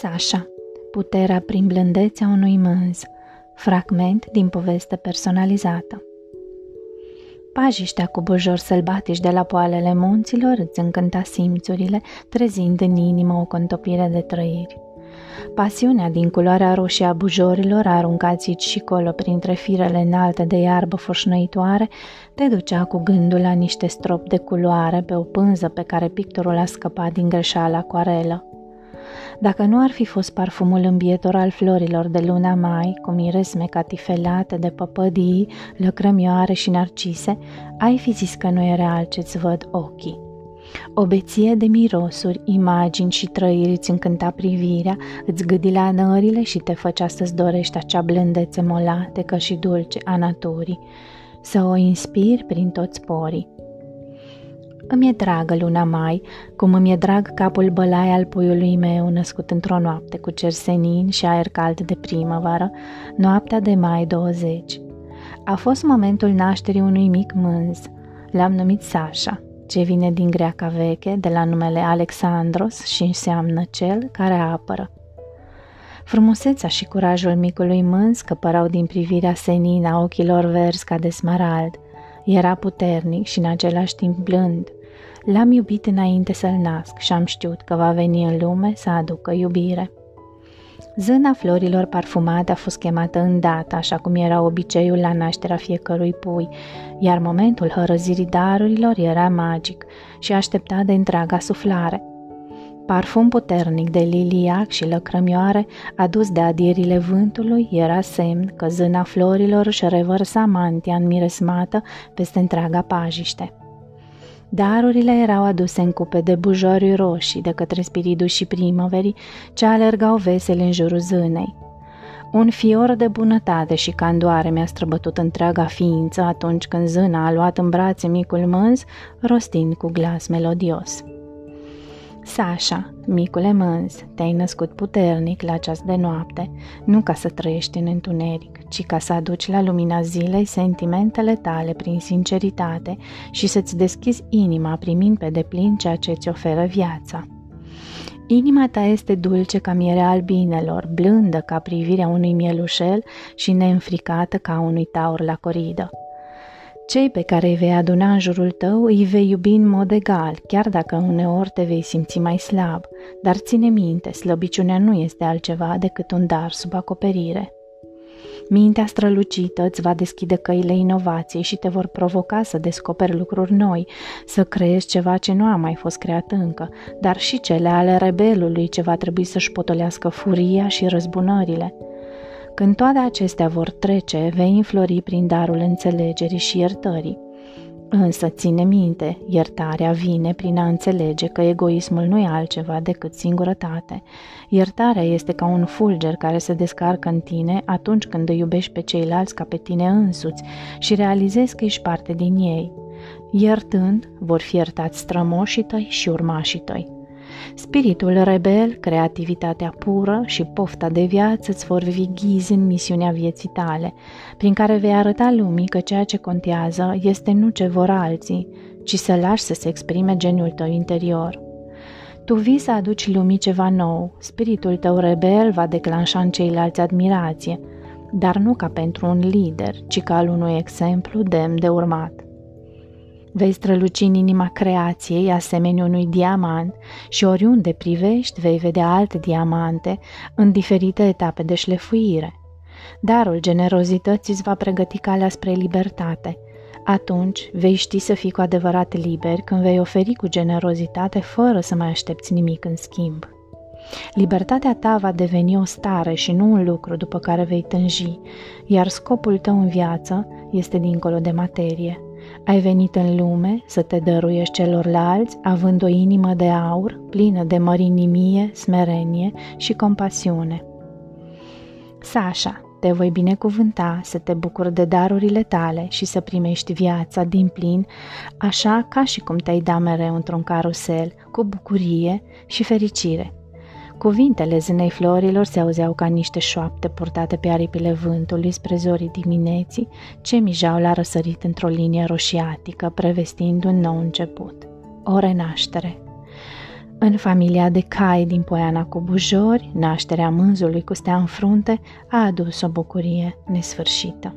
Sasha, puterea prin blândețea unui mânz, fragment din poveste personalizată. Pajiștea cu bujori sălbatici de la poalele munților îți încânta simțurile, trezind în inimă o contopire de trăiri. Pasiunea din culoarea roșie a bujorilor, aruncați aici și colo printre firele înalte de iarbă foșnăitoare, te ducea cu gândul la niște strop de culoare pe o pânză pe care pictorul a scăpat din greșeala acuarelă. Dacă nu ar fi fost parfumul îmbietor al florilor de luna mai, cu miresme catifelate de păpădii, lăcrămioare și narcise, ai fi zis că nu era alt ce-ți văd ochii. O beție de mirosuri, imagini și trăiri îți încânta privirea, îți gâdi la nările și te făcea să-ți dorești acea blândețe molatecă și dulce a naturii, să o inspiri prin toți porii. Îmi e dragă luna mai, cum îmi e drag capul bălai al puiului meu născut într-o noapte cu cer senin și aer cald de primăvară, noaptea de mai 20. A fost momentul nașterii unui mic mânz. L-am numit Sasha, ce vine din greaca veche, de la numele Alexandros și înseamnă cel care apără. Frumusețea și curajul micului mânz căpărau din privirea senină a ochilor verzi ca de smarald. Era puternic și în același timp blând. L-am iubit înainte să-l nasc și am știut că va veni în lume să aducă iubire. Zâna florilor parfumate a fost chemată îndată, așa cum era obiceiul la nașterea fiecărui pui, iar momentul hărăzirii darurilor era magic și aștepta de întreaga suflare. Parfum puternic de liliac și lăcrămioare, adus de adierile vântului, era semn că zâna florilor își revărsa mantia înmiresmată peste întreaga pajiște. Darurile erau aduse în cupe de bujori roșii de către spiritul și primăverii ce alergau vesele în jurul zânei. Un fior de bunătate și candoare mi-a străbătut întreaga ființă atunci când zâna a luat în brațe micul mânz, rostind cu glas melodios. Sasha, micule mânz, te-ai născut puternic la ceas de noapte, nu ca să trăiești în întuneric, ci ca să aduci la lumina zilei sentimentele tale prin sinceritate și să-ți deschizi inima primind pe deplin ceea ce îți oferă viața. Inima ta este dulce ca mierea albinelor, blândă ca privirea unui mielușel și neînfricată ca unui taur la coridă. Cei pe care îi vei aduna în jurul tău îi vei iubi în mod egal, chiar dacă uneori te vei simți mai slab, dar ține minte, slăbiciunea nu este altceva decât un dar sub acoperire. Mintea strălucită îți va deschide căile inovației și te vor provoca să descoperi lucruri noi, să creezi ceva ce nu a mai fost creat încă, dar și cele ale rebelului ce va trebui să-și potolească furia și răzbunările – când toate acestea vor trece, vei înflori prin darul înțelegerii și iertării. Însă ține minte, iertarea vine prin a înțelege că egoismul nu e altceva decât singurătate. Iertarea este ca un fulger care se descarcă în tine atunci când îi iubești pe ceilalți ca pe tine însuți și realizezi că ești parte din ei. Iertând, vor fi iertați strămoșii tăi și urmașii tăi. Spiritul rebel, creativitatea pură și pofta de viață îți vor fi ghizi în misiunea vieții tale, prin care vei arăta lumii că ceea ce contează este nu ce vor alții, ci să lași să se exprime geniul tău interior. Tu vii să aduci lumii ceva nou, spiritul tău rebel va declanșa în ceilalți admirație, dar nu ca pentru un lider, ci ca al unui exemplu demn de urmat. Vei străluci în inima creației asemenea unui diamant și oriunde privești vei vedea alte diamante în diferite etape de șlefuire. Darul generozității îți va pregăti calea spre libertate. Atunci vei ști să fii cu adevărat liber când vei oferi cu generozitate fără să mai aștepți nimic în schimb. Libertatea ta va deveni o stare și nu un lucru după care vei tânji, iar scopul tău în viață este dincolo de materie. Ai venit în lume să te dăruiești celorlalți, având o inimă de aur, plină de mărinimie, smerenie și compasiune. Sasha, te voi binecuvânta să te bucuri de darurile tale și să primești viața din plin, așa ca și cum te-ai da mereu într-un carusel, cu bucurie și fericire. Cuvintele zânei florilor se auzeau ca niște șoapte purtate pe aripile vântului spre zorii dimineții, ce mijau la răsărit într-o linie roșiatică, prevestind un nou început. O renaștere. În familia de cai din Poiana cu bujori, nașterea mânzului cu stea în frunte a adus o bucurie nesfârșită.